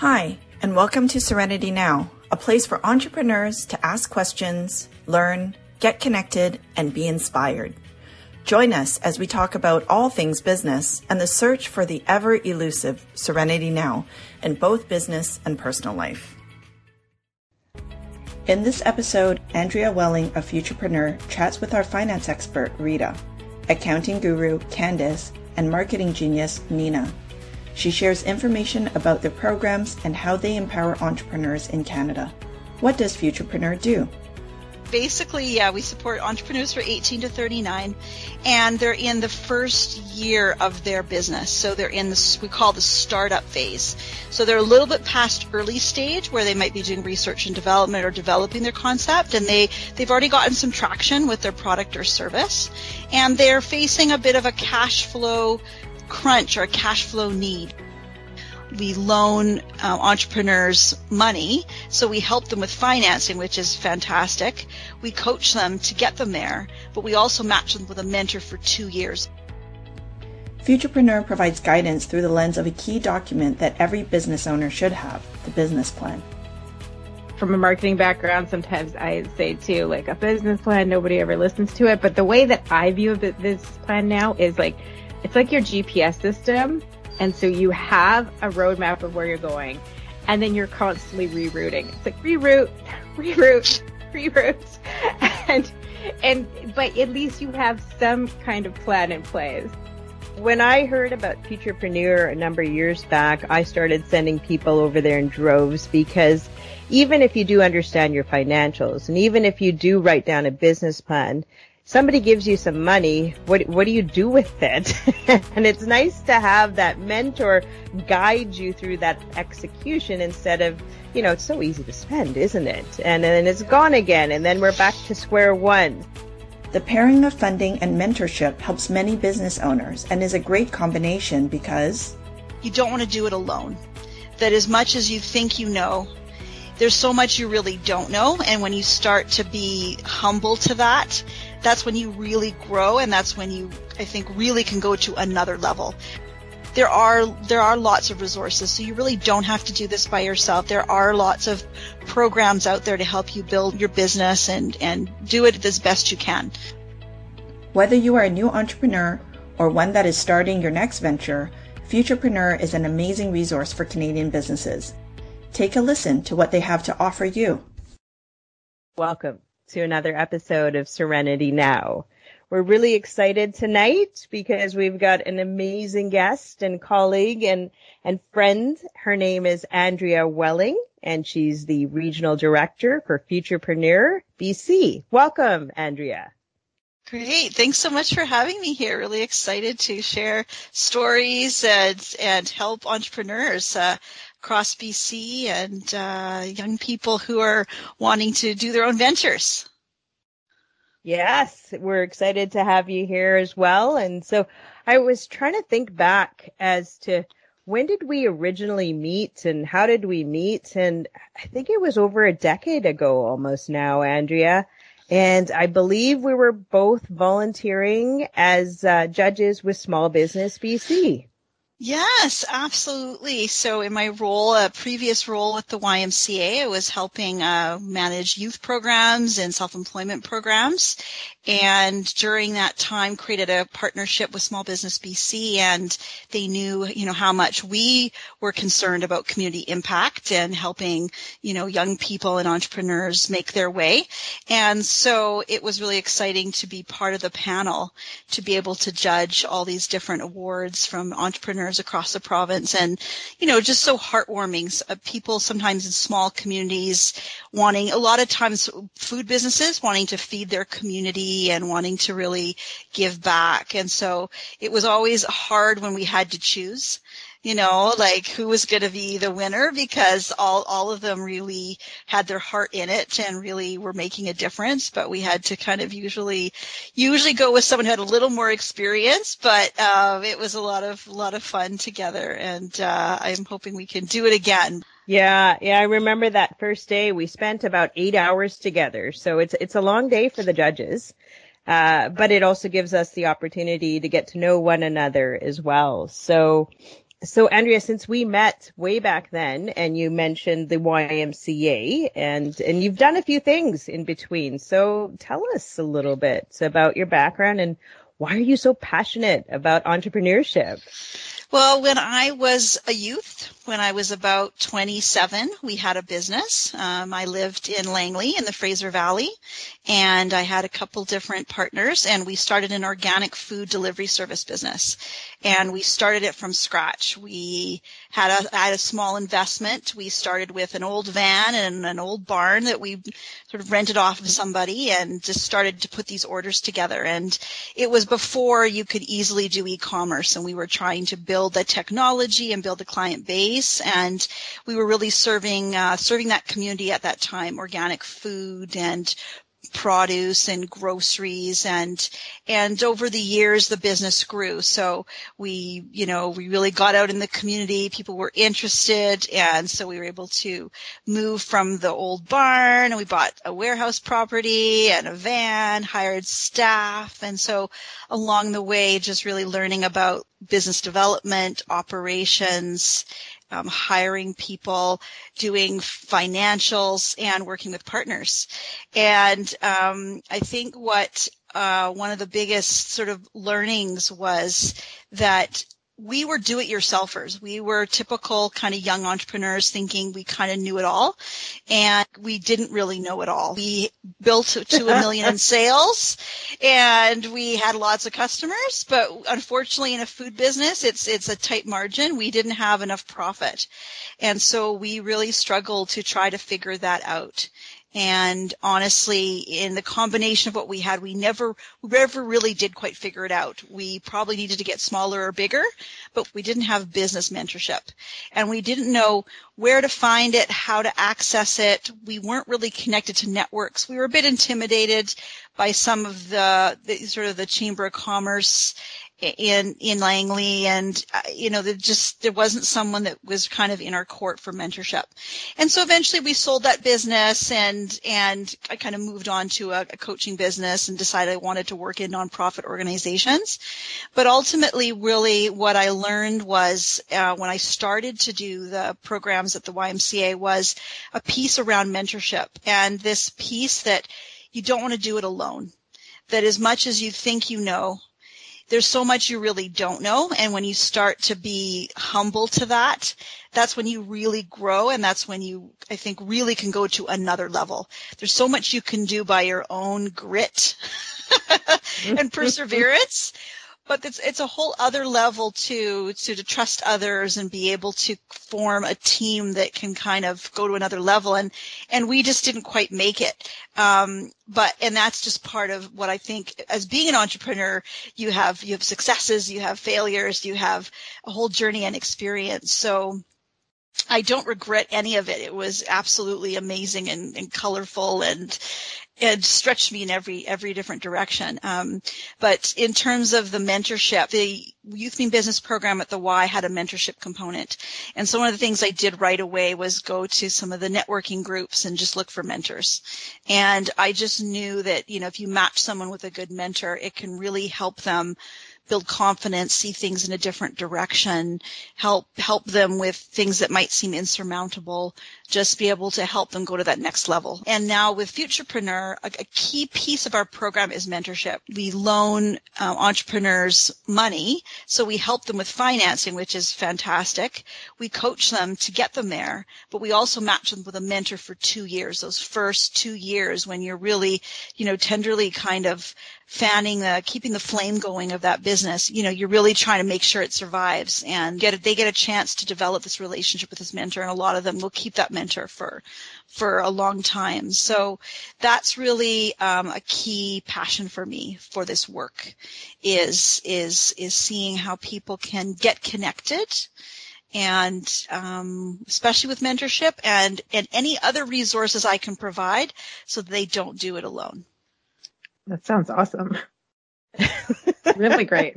Hi, and welcome to Serenity Now, a place for entrepreneurs to ask questions, learn, get connected, and be inspired. Join us as we talk about all things business and the search for the ever elusive Serenity Now in both business and personal life. In this episode, Andrea Welling of Futurepreneur chats with our finance expert, Rita, accounting guru, Candice, and marketing genius, Nina. She shares information about their programs and how they empower entrepreneurs in Canada. What does Futurepreneur do? basically, yeah, we support entrepreneurs for 18 to 39, and they're in the first year of their business. So they're in this, we call the startup phase. So they're a little bit past early stage where they might be doing research and development or developing their concept, and they, they've already gotten some traction with their product or service, and they're facing a bit of a cash flow crunch or a cash flow need we loan uh, entrepreneurs money, so we help them with financing, which is fantastic. We coach them to get them there, but we also match them with a mentor for two years. Futurepreneur provides guidance through the lens of a key document that every business owner should have the business plan. From a marketing background, sometimes I say too, like a business plan, nobody ever listens to it. But the way that I view this plan now is like, it's like your GPS system and so you have a roadmap of where you're going and then you're constantly rerouting. It's like reroute, reroute, reroute. And, and, but at least you have some kind of plan in place. When I heard about Futurepreneur a number of years back, I started sending people over there in droves because even if you do understand your financials and even if you do write down a business plan, somebody gives you some money, what what do you do with it? and it's nice to have that mentor guide you through that execution instead of, you know, it's so easy to spend, isn't it? And then it's gone again, and then we're back to square one. The pairing of funding and mentorship helps many business owners and is a great combination because you don't want to do it alone. That as much as you think you know, there's so much you really don't know. And when you start to be humble to that, that's when you really grow and that's when you, I think, really can go to another level. There are, there are lots of resources, so you really don't have to do this by yourself. There are lots of programs out there to help you build your business and, and do it as best you can. Whether you are a new entrepreneur or one that is starting your next venture, Futurepreneur is an amazing resource for Canadian businesses. Take a listen to what they have to offer you. Welcome to another episode of Serenity Now. We're really excited tonight because we've got an amazing guest and colleague and, and friend. Her name is Andrea Welling and she's the regional director for Futurepreneur BC. Welcome, Andrea. Great. Thanks so much for having me here. Really excited to share stories and, and help entrepreneurs. Uh, across BC and uh, young people who are wanting to do their own ventures. Yes, we're excited to have you here as well. And so I was trying to think back as to when did we originally meet and how did we meet? And I think it was over a decade ago almost now, Andrea. And I believe we were both volunteering as uh, judges with Small Business BC. Yes, absolutely. So in my role, a previous role with the YMCA, I was helping uh, manage youth programs and self-employment programs. And during that time created a partnership with Small Business BC and they knew, you know, how much we were concerned about community impact and helping, you know, young people and entrepreneurs make their way. And so it was really exciting to be part of the panel to be able to judge all these different awards from entrepreneurs across the province and, you know, just so heartwarming. Uh, people sometimes in small communities wanting, a lot of times food businesses wanting to feed their community and wanting to really give back. And so it was always hard when we had to choose you know, like who was going to be the winner because all, all of them really had their heart in it and really were making a difference. But we had to kind of usually, usually go with someone who had a little more experience, but, uh, it was a lot of, a lot of fun together and, uh, I'm hoping we can do it again. Yeah, yeah, I remember that first day we spent about eight hours together. So it's, it's a long day for the judges. Uh, but it also gives us the opportunity to get to know one another as well. So So Andrea, since we met way back then and you mentioned the YMCA and, and you've done a few things in between. So tell us a little bit about your background and why are you so passionate about entrepreneurship? Well, when I was a youth, when I was about 27, we had a business. Um, I lived in Langley in the Fraser Valley, and I had a couple different partners, and we started an organic food delivery service business. And we started it from scratch. We had a, had a small investment. We started with an old van and an old barn that we sort of rented off of somebody and just started to put these orders together. And it was before you could easily do e-commerce, and we were trying to build the technology and build the client base. And we were really serving, uh, serving that community at that time, organic food and produce and groceries and and over the years the business grew. So we you know we really got out in the community. People were interested and so we were able to move from the old barn and we bought a warehouse property and a van hired staff and so along the way just really learning about business development operations um, hiring people, doing financials, and working with partners. And um, I think what uh, one of the biggest sort of learnings was that we were do-it-yourselfers. We were typical kind of young entrepreneurs thinking we kind of knew it all and we didn't really know it all. We built to a million in sales and we had lots of customers, but unfortunately in a food business, it's, it's a tight margin. We didn't have enough profit. And so we really struggled to try to figure that out. And honestly, in the combination of what we had, we never, we never really did quite figure it out. We probably needed to get smaller or bigger, but we didn't have business mentorship and we didn't know where to find it, how to access it. We weren't really connected to networks. We were a bit intimidated by some of the, the sort of the chamber of commerce in in Langley, and uh, you know, there just there wasn't someone that was kind of in our court for mentorship, and so eventually we sold that business, and and I kind of moved on to a, a coaching business and decided I wanted to work in nonprofit organizations, but ultimately, really, what I learned was uh, when I started to do the programs at the YMCA was a piece around mentorship, and this piece that you don't want to do it alone. That as much as you think you know, there's so much you really don't know. And when you start to be humble to that, that's when you really grow. And that's when you, I think, really can go to another level. There's so much you can do by your own grit and perseverance but it's it's a whole other level to to to trust others and be able to form a team that can kind of go to another level. And and we just didn't quite make it. Um, but and that's just part of what I think as being an entrepreneur you have you have successes you have failures you have a whole journey and experience. So I don't regret any of it. It was absolutely amazing and, and colorful and it stretched me in every every different direction. Um, but in terms of the mentorship, the Youth Mean Business program at the Y had a mentorship component, and so one of the things I did right away was go to some of the networking groups and just look for mentors. And I just knew that you know if you match someone with a good mentor, it can really help them build confidence, see things in a different direction, help help them with things that might seem insurmountable, just be able to help them go to that next level. And now with Futurepreneur, a, a key piece of our program is mentorship. We loan uh, entrepreneurs money, so we help them with financing, which is fantastic. We coach them to get them there, but we also match them with a mentor for two years. Those first two years when you're really, you know, tenderly kind of fanning the keeping the flame going of that business you know you're really trying to make sure it survives and get they get a chance to develop this relationship with this mentor and a lot of them will keep that mentor for for a long time so that's really um, a key passion for me for this work is is is seeing how people can get connected and um, especially with mentorship and and any other resources I can provide so they don't do it alone. That sounds awesome. really great.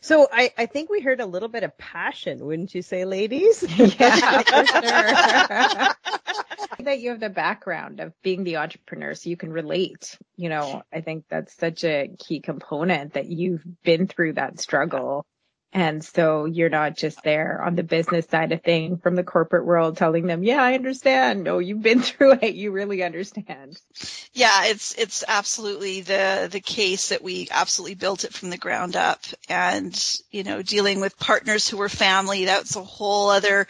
So I, I think we heard a little bit of passion, wouldn't you say, ladies? yeah, for sure. that you have the background of being the entrepreneur so you can relate. You know, I think that's such a key component that you've been through that struggle And so you're not just there on the business side of thing from the corporate world telling them, yeah, I understand. No, you've been through it. You really understand. Yeah, it's, it's absolutely the, the case that we absolutely built it from the ground up and, you know, dealing with partners who were family, that's a whole other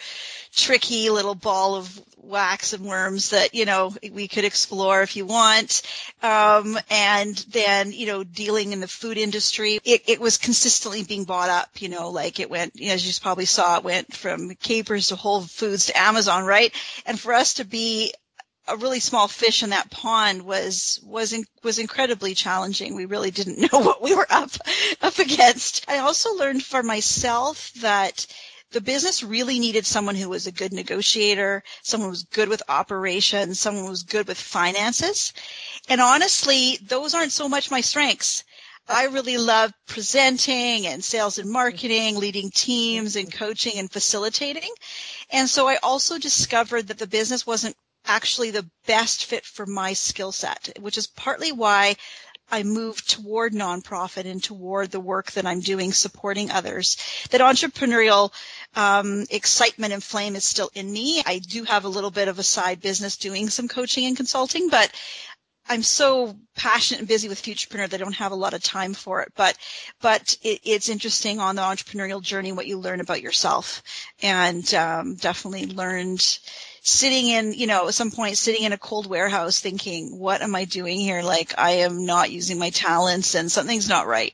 tricky little ball of wax and worms that you know we could explore if you want um, and then you know dealing in the food industry it, it, was consistently being bought up you know like it went as you probably saw it went from capers to whole foods to amazon right and for us to be a really small fish in that pond was was in, was incredibly challenging. We really didn't know what we were up up against. I also learned for myself that the business really needed someone who was a good negotiator, someone who was good with operations, someone who was good with finances. And honestly, those aren't so much my strengths. I really love presenting and sales and marketing, leading teams and coaching and facilitating. And so I also discovered that the business wasn't actually the best fit for my skill set, which is partly why I move toward nonprofit and toward the work that I'm doing supporting others. That entrepreneurial um, excitement and flame is still in me. I do have a little bit of a side business doing some coaching and consulting, but I'm so passionate and busy with Futurepreneur that I don't have a lot of time for it. But but it, it's interesting on the entrepreneurial journey what you learn about yourself, and um, definitely learned sitting in, you know, at some point sitting in a cold warehouse thinking, what am I doing here? Like I am not using my talents and something's not right,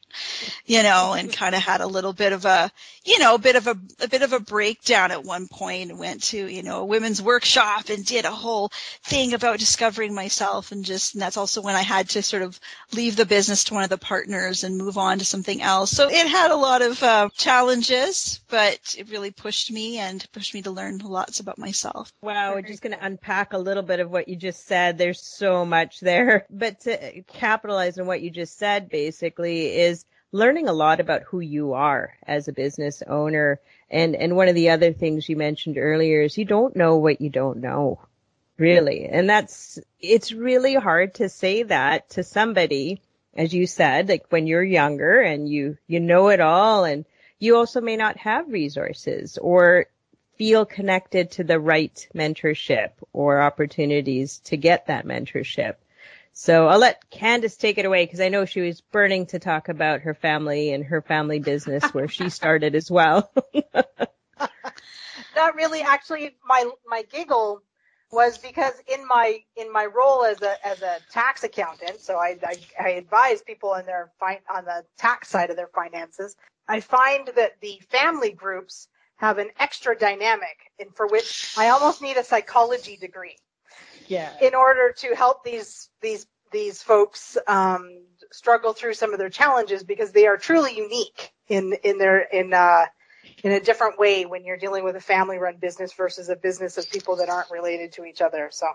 you know, and kind of had a little bit of a, you know, a bit of a, a bit of a breakdown at one point and went to, you know, a women's workshop and did a whole thing about discovering myself and just, and that's also when I had to sort of leave the business to one of the partners and move on to something else. So it had a lot of uh, challenges, but it really pushed me and pushed me to learn lots about myself. Wow. We're just going to unpack a little bit of what you just said. There's so much there, but to capitalize on what you just said basically is learning a lot about who you are as a business owner. And, and one of the other things you mentioned earlier is you don't know what you don't know. Really. And that's, it's really hard to say that to somebody, as you said, like when you're younger and you, you know it all and you also may not have resources or feel connected to the right mentorship or opportunities to get that mentorship. So I'll let Candace take it away because I know she was burning to talk about her family and her family business where she started as well. Not really. Actually, my my giggle was because in my in my role as a as a tax accountant, so I I, I advise people on their fi- on the tax side of their finances. I find that the family groups have an extra dynamic, and for which I almost need a psychology degree yeah. in order to help these these these folks um, struggle through some of their challenges because they are truly unique in in their in uh, in a different way when you're dealing with a family run business versus a business of people that aren't related to each other. So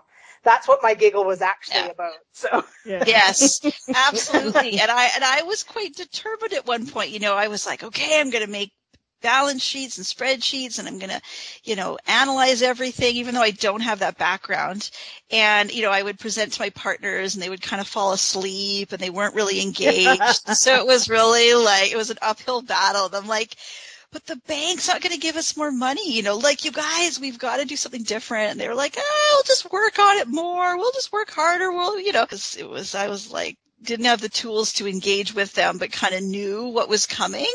that's what my giggle was actually yeah. about. So yeah. yes, absolutely. And I and I was quite determined at one point. You know, I was like, okay, I'm going to make balance sheets and spreadsheets and I'm going to, you know, analyze everything, even though I don't have that background. And, you know, I would present to my partners and they would kind of fall asleep and they weren't really engaged. so it was really like, it was an uphill battle. And I'm like, but the bank's not going to give us more money. You know, like you guys, we've got to do something different. And they were like, oh, we'll just work on it more. We'll just work harder. We'll, you know, cause it was, I was like, didn't have the tools to engage with them, but kind of knew what was coming,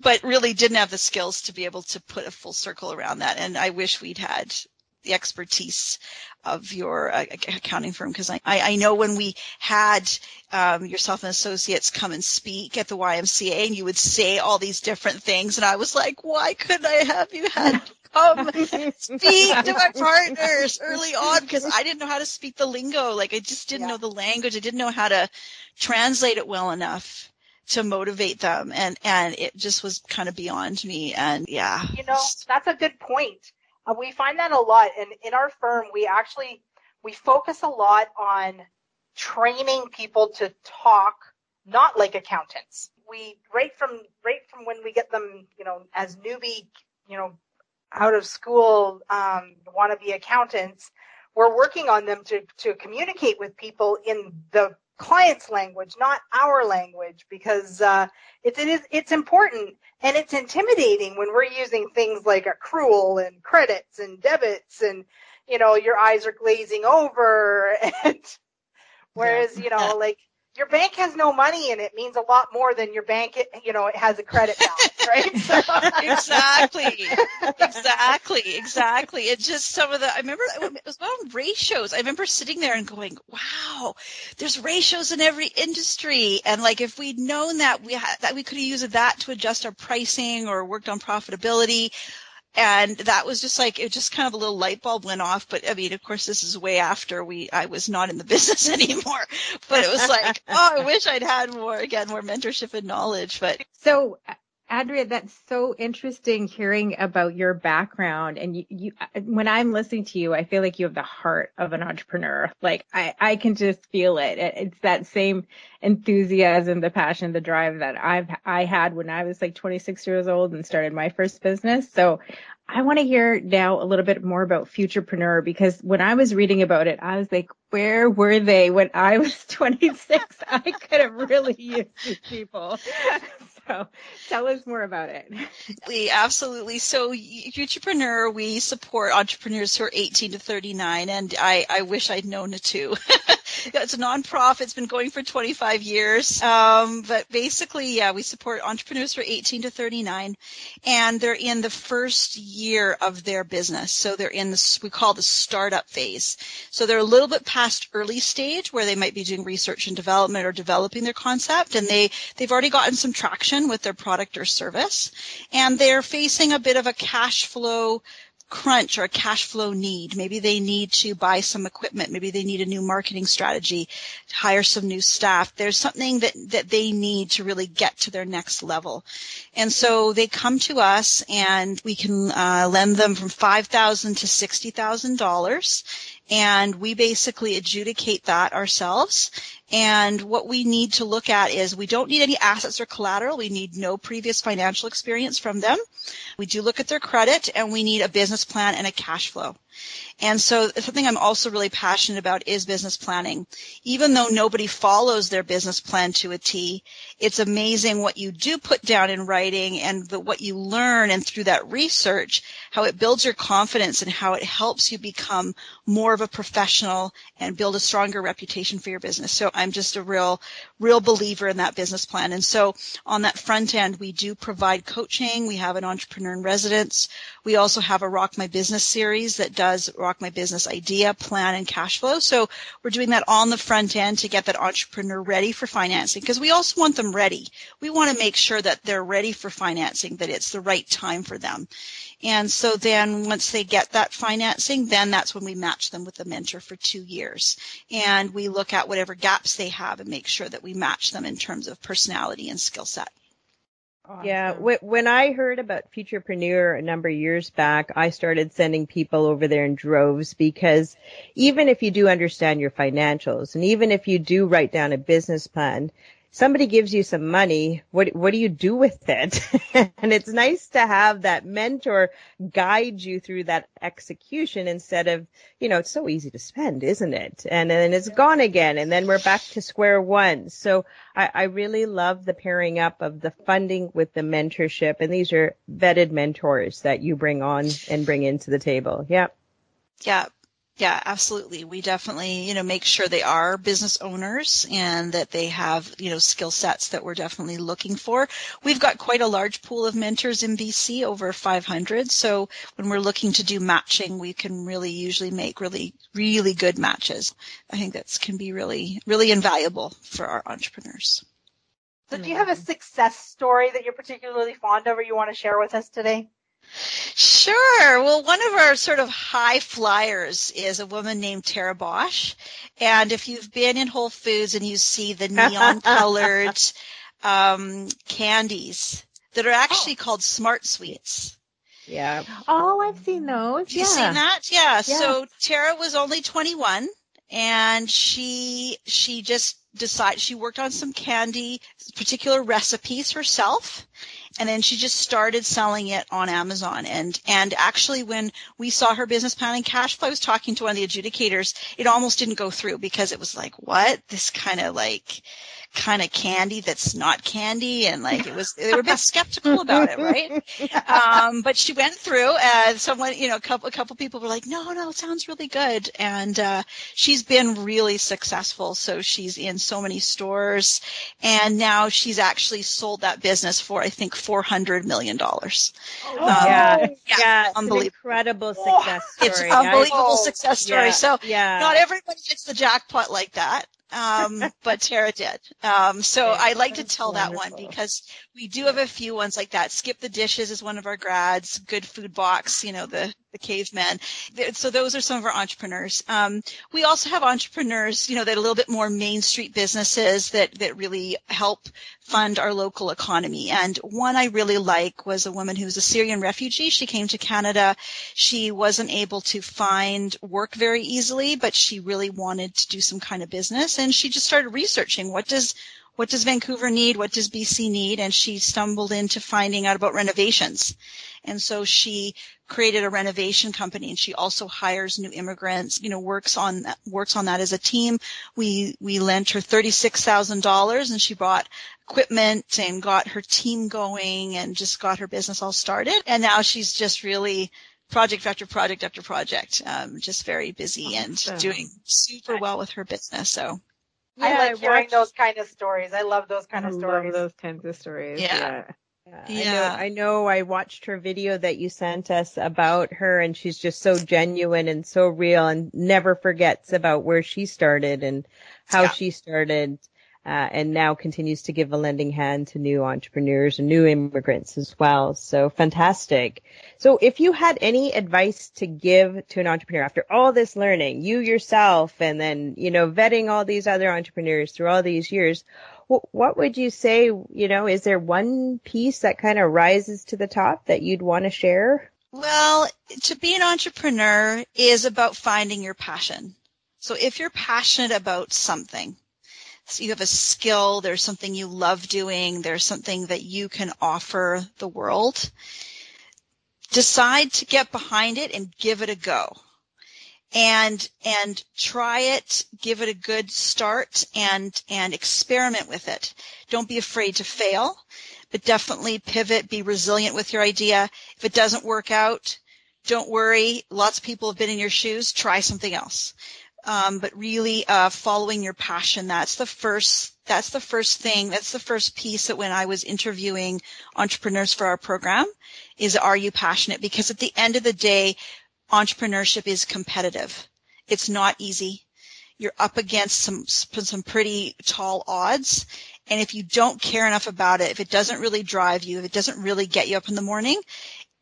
but really didn't have the skills to be able to put a full circle around that. And I wish we'd had the expertise of your uh, accounting firm because I, I know when we had um, yourself and associates come and speak at the YMCA and you would say all these different things and I was like, why couldn't I have you had come speak to my partners early on because I didn't know how to speak the lingo. Like I just didn't yeah. know the language. I didn't know how to translate it well enough to motivate them and and it just was kind of beyond me and yeah you know that's a good point uh, we find that a lot and in our firm we actually we focus a lot on training people to talk not like accountants we right from right from when we get them you know as newbie you know out of school um, want to be accountants, we're working on them to, to communicate with people in the client's language, not our language, because uh, it's it is it's important and it's intimidating when we're using things like accrual and credits and debits and you know your eyes are glazing over and whereas you know like your bank has no money and it means a lot more than your bank, you know, it has a credit balance, right? So. exactly, exactly, exactly. It's just some of the, I remember it was about ratios. I remember sitting there and going, wow, there's ratios in every industry. And like, if we'd known that we had, that we could have used that to adjust our pricing or worked on profitability, and that was just like it just kind of a little light bulb went off but i mean of course this is way after we i was not in the business anymore. But it was like oh i wish i'd had more again more mentorship and knowledge but so Andrea, that's so interesting hearing about your background. And you, you, when I'm listening to you, I feel like you have the heart of an entrepreneur. Like I, I can just feel it. It's that same enthusiasm, the passion, the drive that I've, I had when I was like 26 years old and started my first business. So I want to hear now a little bit more about Futurepreneur because when I was reading about it, I was like, where were they when I was 26? I could have really used these people. So tell us more about it. Absolutely. So Futurepreneur, we support entrepreneurs who are 18 to 39 and I, I wish I'd known it too. it's a nonprofit. It's been going for 25 years. Um, but basically, yeah, we support entrepreneurs for 18 to 39 and they're in the first year of their business. So they're in this, we call the startup phase. So they're a little bit past early stage where they might be doing research and development or developing their concept and they, they've already gotten some traction with their product or service and they're facing a bit of a cash flow crunch or a cash flow need. Maybe they need to buy some equipment. Maybe they need a new marketing strategy, hire some new staff. There's something that, that they need to really get to their next level. And so they come to us and we can uh, lend them from $5,000 to $60,000 and we basically adjudicate that ourselves. And what we need to look at is we don't need any assets or collateral. We need no previous financial experience from them. We do look at their credit and we need a business plan and a cash flow. And so something I'm also really passionate about is business planning. Even though nobody follows their business plan to a T, it's amazing what you do put down in writing and the, what you learn and through that research, how it builds your confidence and how it helps you become more of a professional and build a stronger reputation for your business. So I'm just a real, real believer in that business plan. And so on that front end, we do provide coaching. We have an entrepreneur in residence. We also have a Rock My Business series that does Rock My Business idea, plan, and cash flow. So we're doing that on the front end to get that entrepreneur ready for financing because we also want them ready. We want to make sure that they're ready for financing, that it's the right time for them. And so then once they get that financing, then that's when we match them with a mentor for two years. And we look at whatever gaps they have and make sure that we match them in terms of personality and skill set. Awesome. Yeah, when I heard about Futurepreneur a number of years back, I started sending people over there in droves because even if you do understand your financials and even if you do write down a business plan, somebody gives you some money, what what do you do with it? and it's nice to have that mentor guide you through that execution instead of, you know, it's so easy to spend, isn't it? And then it's gone again, and then we're back to square one. So I, I really love the pairing up of the funding with the mentorship, and these are vetted mentors that you bring on and bring into the table. Yeah. Yeah, yeah, absolutely. We definitely, you know, make sure they are business owners and that they have, you know, skill sets that we're definitely looking for. We've got quite a large pool of mentors in BC, over 500. So when we're looking to do matching, we can really usually make really, really good matches. I think that can be really, really invaluable for our entrepreneurs. So do you mm-hmm. have a success story that you're particularly fond of or you want to share with us today? Sure. Well, one of our sort of high flyers is a woman named Tara Bosch. And if you've been in Whole Foods and you see the neon colored um, candies that are actually oh. called Smart Sweets. Yeah. Oh, I've seen those. Have yeah. you seen that? Yeah. yeah. So Tara was only 21 and she, she just decided, she worked on some candy, particular recipes herself and then she just started selling it on Amazon. And and actually, when we saw her business plan and cash flow, I was talking to one of the adjudicators. It almost didn't go through because it was like, what? This kind of like kind of candy that's not candy and like it was they were a bit skeptical about it right? Um, but she went through and someone you know a couple a couple people were like no no it sounds really good. And uh, she's been really successful so she's in so many stores and now she's actually sold that business for i think 400 million dollars. Oh, um, yeah yeah, unbelievable. incredible success story. It's unbelievable success story. Yeah, so yeah. not everybody gets the jackpot like that um, but Tara did. Um, so I like to tell that one because we do have a few ones like that. Skip the Dishes is one of our grads. Good Food Box, you know, the, the cavemen. So those are some of our entrepreneurs. Um, we also have entrepreneurs, you know, that are a little bit more main street businesses that, that really help fund our local economy. And one I really like was a woman who was a Syrian refugee. She came to Canada. She wasn't able to find work very easily, but she really wanted to do some kind of business. And she just started researching what does what does Vancouver need? What does BC need? And she stumbled into finding out about renovations. And so she created a renovation company and she also hires new immigrants, you know, works on, works on that as a team. We, we lent her $36,000 and she bought equipment and got her team going and just got her business all started. And now she's just really project after project after project, um, just very busy and doing super well with her business. So yeah, I like I hearing watched... those kind of stories. I love those kind of stories. I love those kinds of stories. Yeah. yeah. yeah. I know, I know I watched her video that you sent us about her and she's just so genuine and so real and never forgets about where she started and how yeah. she started uh, and now continues to give a lending hand to new entrepreneurs and new immigrants as well. So fantastic. So if you had any advice to give to an entrepreneur after all this learning, you yourself, and then, you know, vetting all these other entrepreneurs through all these years, what would you say, you know, is there one piece that kind of rises to the top that you'd want to share? Well, to be an entrepreneur is about finding your passion. So if you're passionate about something, so you have a skill, there's something you love doing, there's something that you can offer the world. Decide to get behind it and give it a go. And, and try it, give it a good start and, and experiment with it. Don't be afraid to fail, but definitely pivot, be resilient with your idea. If it doesn't work out, don't worry. Lots of people have been in your shoes. Try something else um, but really uh, following your passion. That's the first. That's the first thing. That's the first piece that when I was interviewing entrepreneurs for our program is are you passionate? Because at the end of the day, entrepreneurship is competitive. It's not easy. You're up against some some pretty tall odds. And if you don't care enough about it, if it doesn't really drive you, if it doesn't really get you up in the morning,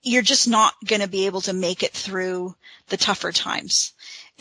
you're just not going to be able to make it through the tougher times.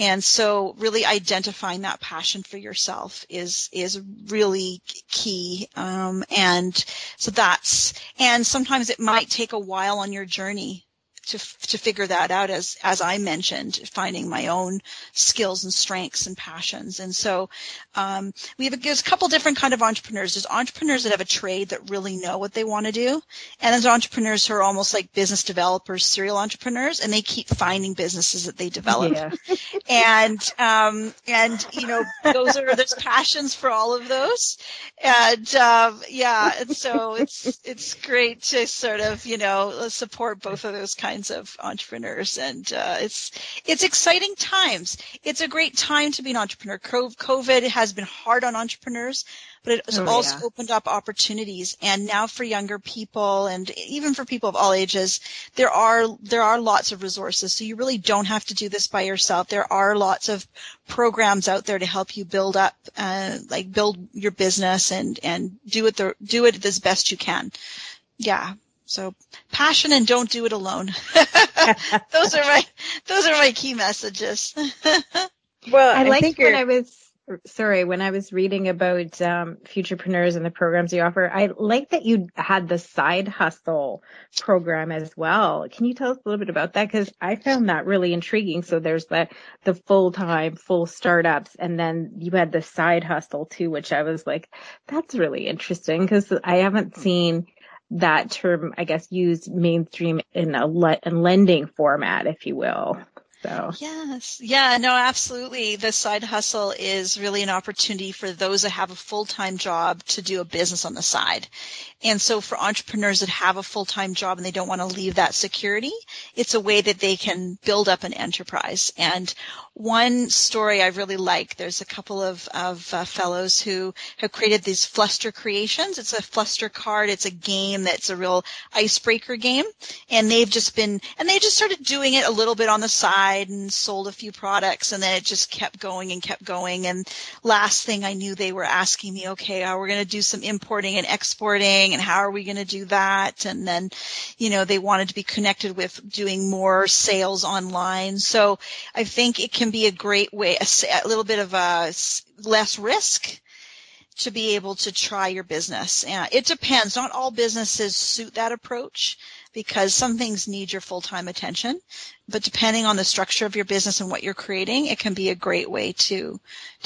And so really identifying that passion for yourself is, is really key. Um, and so that's, and sometimes it might take a while on your journey to to figure that out as as I mentioned, finding my own skills and strengths and passions. And so um, we have a, there's a couple different kind of entrepreneurs. There's entrepreneurs that have a trade that really know what they want to do, and there's entrepreneurs who are almost like business developers, serial entrepreneurs, and they keep finding businesses that they develop. Yeah. and um, and you know those are there's passions for all of those, and um, yeah, and so it's it's great to sort of you know support both of those kinds kinds of entrepreneurs, and uh, it's it's exciting times. It's a great time to be an entrepreneur. COVID has been hard on entrepreneurs, but it has oh, also yeah. opened up opportunities. And now for younger people, and even for people of all ages, there are there are lots of resources. So you really don't have to do this by yourself. There are lots of programs out there to help you build up, uh, like build your business and and do it the do it as best you can. Yeah. So passion and don't do it alone. those are my those are my key messages. well, I, I liked when I was sorry when I was reading about um, futurepreneurs and the programs you offer. I like that you had the side hustle program as well. Can you tell us a little bit about that? Because I found that really intriguing. So there's the the full time, full startups, and then you had the side hustle too, which I was like, that's really interesting because I haven't seen that term, I guess, used mainstream in a le- in lending format, if you will. So yes, yeah, no, absolutely. The side hustle is really an opportunity for those that have a full-time job to do a business on the side. And so for entrepreneurs that have a full-time job and they don't want to leave that security, it's a way that they can build up an enterprise. And one story I really like, there's a couple of, of uh, fellows who have created these Fluster creations. It's a Fluster card. It's a game that's a real icebreaker game. And they've just been, and they just started doing it a little bit on the side and sold a few products and then it just kept going and kept going. And last thing I knew, they were asking me, okay, uh, we're going to do some importing and exporting and how are we going to do that? And then, you know, they wanted to be connected with doing more sales online. So I think it can be a great way, a, a little bit of a less risk to be able to try your business. And it depends. Not all businesses suit that approach because some things need your full-time attention. But depending on the structure of your business and what you're creating, it can be a great way to,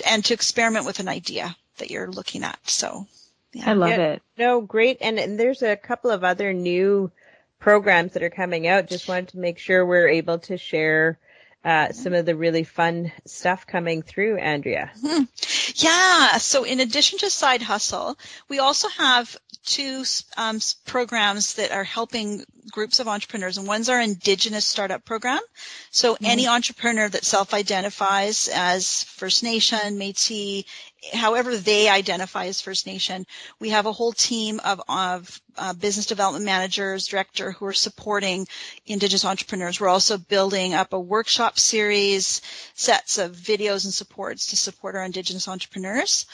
and to experiment with an idea that you're looking at. So yeah. I love yeah, it. No, great. And, and there's a couple of other new programs that are coming out. Just wanted to make sure we're able to share uh, some of the really fun stuff coming through, Andrea. Mm-hmm. Yeah. So in addition to Side Hustle, we also have two um, programs that are helping groups of entrepreneurs, and one's our Indigenous Startup Program. So mm-hmm. any entrepreneur that self-identifies as First Nation, Métis, however they identify as First Nation, we have a whole team of, of uh, business development managers, director who are supporting Indigenous entrepreneurs. We're also building up a workshop series, sets of videos and supports to support our Indigenous entrepreneurs.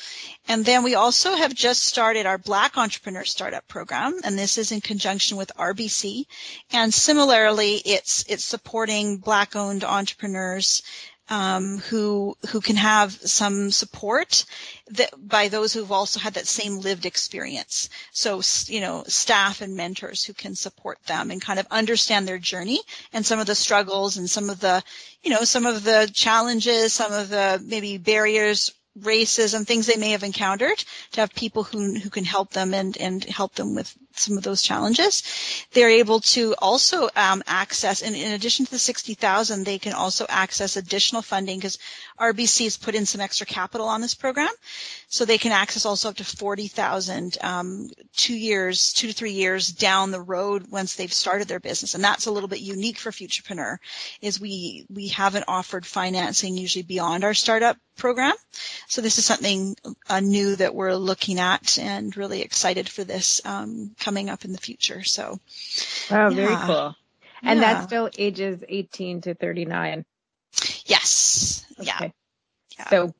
And then we also have just started our Black Entrepreneur Startup Program, and this is in conjunction with RBC. And similarly, it's it's supporting Black-owned entrepreneurs um, who who can have some support that, by those who've also had that same lived experience. So you know, staff and mentors who can support them and kind of understand their journey and some of the struggles and some of the you know some of the challenges, some of the maybe barriers racism, things they may have encountered, to have people who who can help them and and help them with some of those challenges. They're able to also um, access, and in addition to the 60,000, they can also access additional funding because RBC has put in some extra capital on this program. So they can access also up to 40,000 um, two years, two to three years down the road once they've started their business. And that's a little bit unique for Futurepreneur is we, we haven't offered financing usually beyond our startup program. So this is something uh, new that we're looking at and really excited for this um, coming up in the future. So, wow, yeah. very cool. And yeah. that's still ages 18 to 39. Yes. Okay. Yeah. yeah. So, so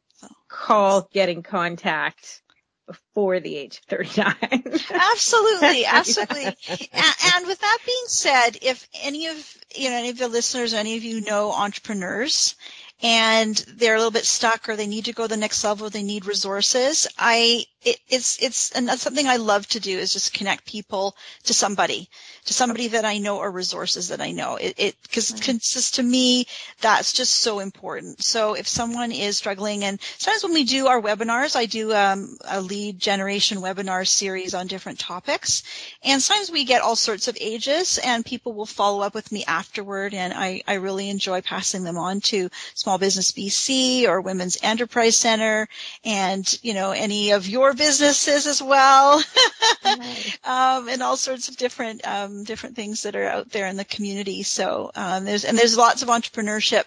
call, get in contact before the age of 39. absolutely, absolutely. and, and, with that being said, if any of you know any of the listeners, any of you know entrepreneurs and they're a little bit stuck or they need to go to the next level, they need resources. I, it, it's, it's, and that's something I love to do is just connect people to somebody, to somebody that I know or resources that I know. It, it cause, mm-hmm. cause to me, that's just so important. So if someone is struggling and sometimes when we do our webinars, I do, um, a lead generation webinar series on different topics. And sometimes we get all sorts of ages and people will follow up with me afterward. And I, I really enjoy passing them on to small Small Business BC or Women's Enterprise Center and, you know, any of your businesses as well. um, and all sorts of different, um, different things that are out there in the community. So, um, there's, and there's lots of entrepreneurship,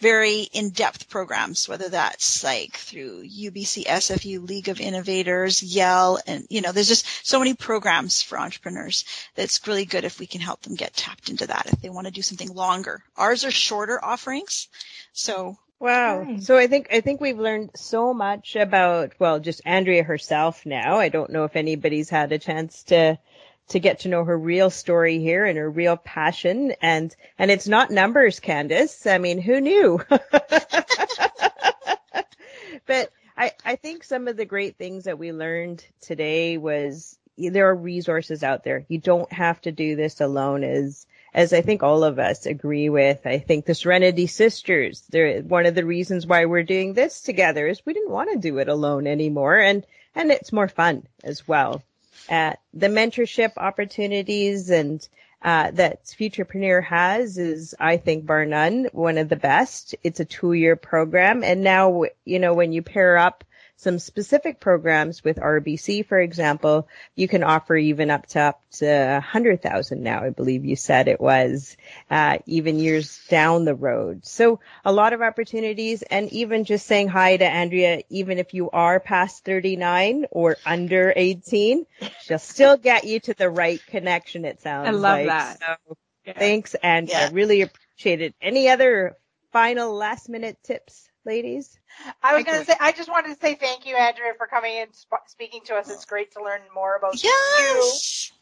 very in-depth programs, whether that's like through UBC SFU League of Innovators, Yell, and, you know, there's just so many programs for entrepreneurs that's really good if we can help them get tapped into that if they want to do something longer. Ours are shorter offerings. So Wow. So I think I think we've learned so much about well, just Andrea herself now. I don't know if anybody's had a chance to to get to know her real story here and her real passion and and it's not numbers, Candace. I mean, who knew? but I I think some of the great things that we learned today was there are resources out there. You don't have to do this alone as as I think all of us agree with. I think the Serenity Sisters, they're one of the reasons why we're doing this together is we didn't want to do it alone anymore and, and it's more fun as well. Uh, the mentorship opportunities and uh, that Futurepreneur has is, I think, bar none, one of the best. It's a two-year program, and now, you know, when you pair up some specific programs with RBC, for example, you can offer even up to up to a hundred thousand now. I believe you said it was, uh, even years down the road. So a lot of opportunities and even just saying hi to Andrea, even if you are past 39 or under 18, she'll still get you to the right connection. It sounds I love like. that. So, Yeah. Thanks, Andrea. Yeah. Really appreciate it. Any other final last minute tips, ladies? I was going to say, I just wanted to say thank you, Andrea, for coming and sp- speaking to us. It's great to learn more about you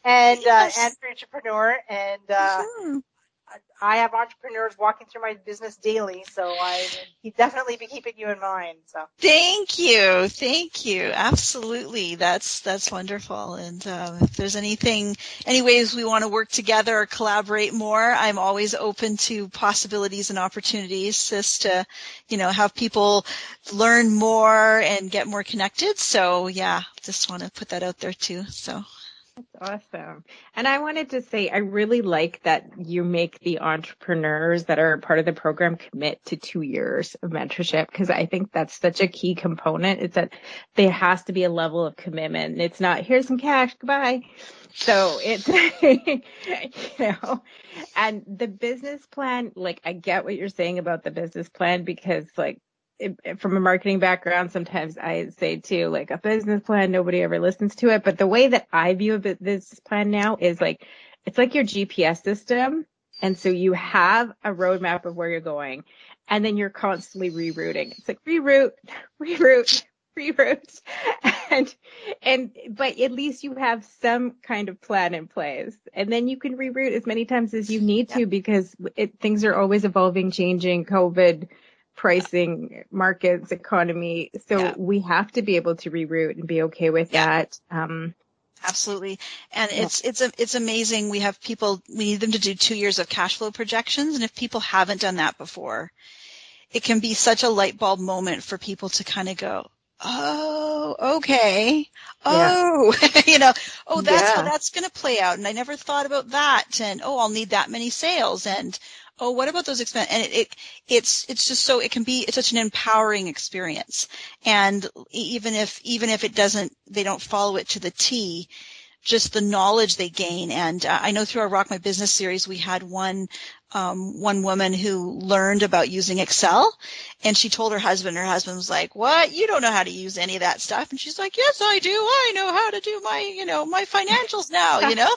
and Yes. uh, and Futurepreneur. And uh. I have entrepreneurs walking through my business daily, so I will definitely be keeping you in mind. So Thank you. Thank you. Absolutely. That's, that's wonderful. And, um, if there's anything, any ways we want to work together or collaborate more, I'm always open to possibilities and opportunities just to, you know, have people learn more and get more connected. So yeah, just want to put that out there too. So That's awesome. And I wanted to say, I really like that you make the entrepreneurs that are part of the program commit to two years of mentorship because I think that's such a key component. It's that there has to be a level of commitment. It's not, here's some cash, goodbye. So it's, you know, and the business plan, like I get what you're saying about the business plan because like it, from a marketing background, sometimes I say too, like a business plan, nobody ever listens to it. But the way that I view a bu- business plan now is like, it's like your GPS system. And so you have a roadmap of where you're going and then you're constantly rerouting. It's like reroute, reroute, reroute. And, and, but at least you have some kind of plan in place and then you can reroute as many times as you need to because it, things are always evolving, changing, COVID, pricing, markets, economy. So Yeah. we have to be able to reroute and be okay with Yeah. that. Um, Absolutely. And Yeah. it's, it's, a, it's amazing. We have people, we need them to do two years of cash flow projections. And if people haven't done that before, it can be such a light bulb moment for people to kind of go, Oh, okay. Oh, you know, oh, that's how that's going to play out. And I never thought about that. And oh, I'll need that many sales. And oh, what about those expenses? And it, it, it's, it's just so, it can be, it's such an empowering experience. And even if, even if it doesn't, they don't follow it to the T, just the knowledge they gain. And uh, I know through our Rock My Business series, we had one, um, one woman who learned about using Excel and she told her husband, her husband was like, what? You don't know how to use any of that stuff. And she's like, yes, I do. I know how to do my, you know, my financials now, you know?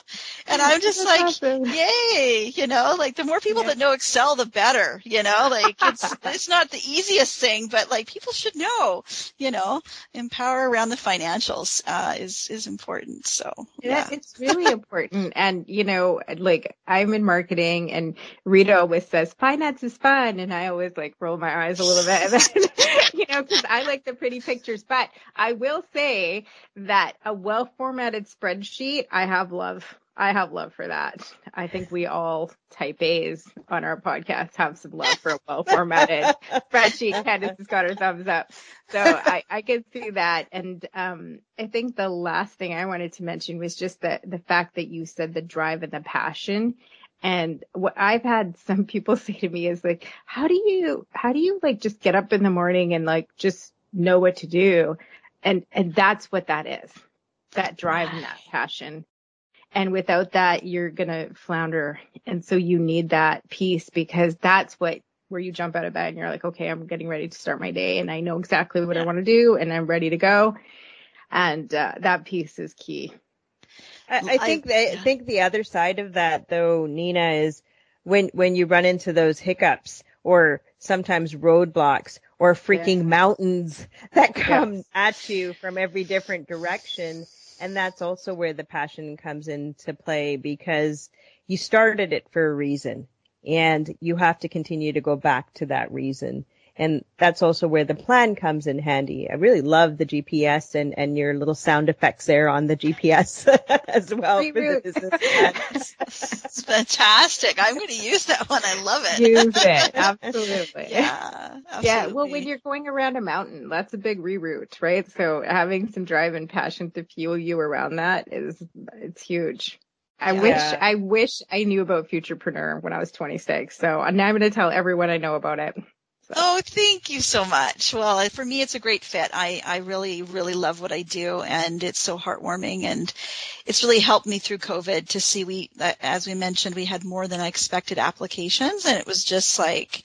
And I'm just like, awesome. yay, you know, like the more people Yeah. that know Excel, the better, you know, like it's, it's not the easiest thing, but like people should know, you know, empower around the financials, uh, is, is important. So Yeah, yeah. it's really important. And, you know, like I'm in marketing and Rita always says finance is fun. And I always like roll my eyes a little bit, and then, you know, cause I like the pretty pictures, but I will say that a well formatted spreadsheet, I have love. I have love for that. I think we all type A's on our podcast have some love for a well formatted spreadsheet. Candace has got her thumbs up. So I, I can see that. And um, I think the last thing I wanted to mention was just the, the fact that you said the drive and the passion. And what I've had some people say to me is like, how do you, how do you like just get up in the morning and like just know what to do? And, and that's what that is. That drive and that passion. And without that, you're going to flounder. And so you need that piece because that's what where you jump out of bed and you're like, okay, I'm getting ready to start my day and I know exactly what I want to do and I'm ready to go. And uh, that piece is key. I, I think I yeah. think the other side of that though, Nina, is when when you run into those hiccups or sometimes roadblocks or freaking mountains that come at you from every different direction. And that's also where the passion comes into play because you started it for a reason and you have to continue to go back to that reason. And that's also where the plan comes in handy. I really love the GPS and, and your little sound effects there on the GPS as well for the business. It's fantastic. I'm going to use that one. I love it. Use it. Absolutely. yeah. Absolutely. Yeah. Well, when you're going around a mountain, that's a big reroute, right? So having some drive and passion to fuel you around that is, it's huge. I Yeah. wish, I wish I knew about Futurepreneur when I was 26. So now I'm going to tell everyone I know about it. Oh, thank you so much. Well, for me, it's a great fit. I, I really, really love what I do and it's so heartwarming and it's really helped me through COVID to see we, as we mentioned, we had more than I expected applications and it was just like,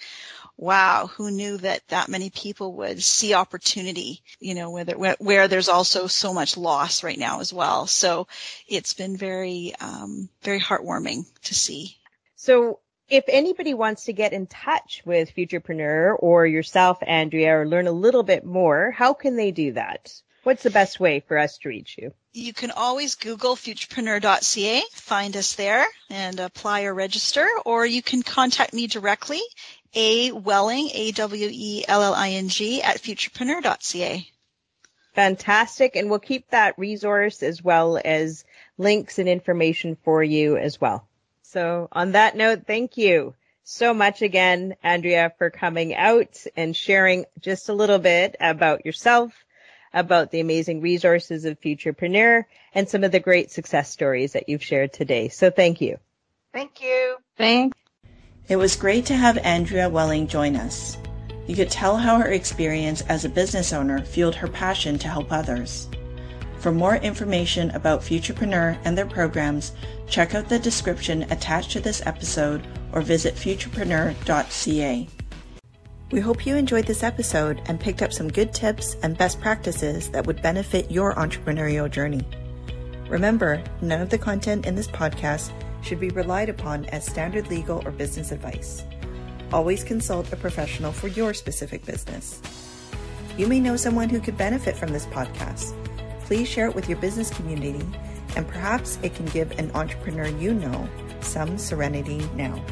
wow, who knew that that many people would see opportunity, you know, whether, where, where there's also so much loss right now as well. So it's been very, um, very heartwarming to see. So if anybody wants to get in touch with Futurepreneur or yourself, Andrea, or learn a little bit more, how can they do that? What's the best way for us to reach you? You can always Google futurepreneur.ca, find us there and apply or register, or you can contact me directly, A Welling, A-W-E-L-L-I-N-G at futurepreneur.ca. Fantastic. And we'll keep that resource as well as links and information for you as well. So on that note, thank you so much again, Andrea, for coming out and sharing just a little bit about yourself, about the amazing resources of Futurepreneur and some of the great success stories that you've shared today. So thank you. Thank you. Thanks. It was great to have Andrea Welling join us. You could tell how her experience as a business owner fueled her passion to help others. For more information about Futurepreneur and their programs, check out the description attached to this episode or visit futurepreneur.ca. We hope you enjoyed this episode and picked up some good tips and best practices that would benefit your entrepreneurial journey. Remember, none of the content in this podcast should be relied upon as standard legal or business advice. Always consult a professional for your specific business. You may know someone who could benefit from this podcast. Please share it with your business community, and perhaps it can give an entrepreneur you know some serenity now.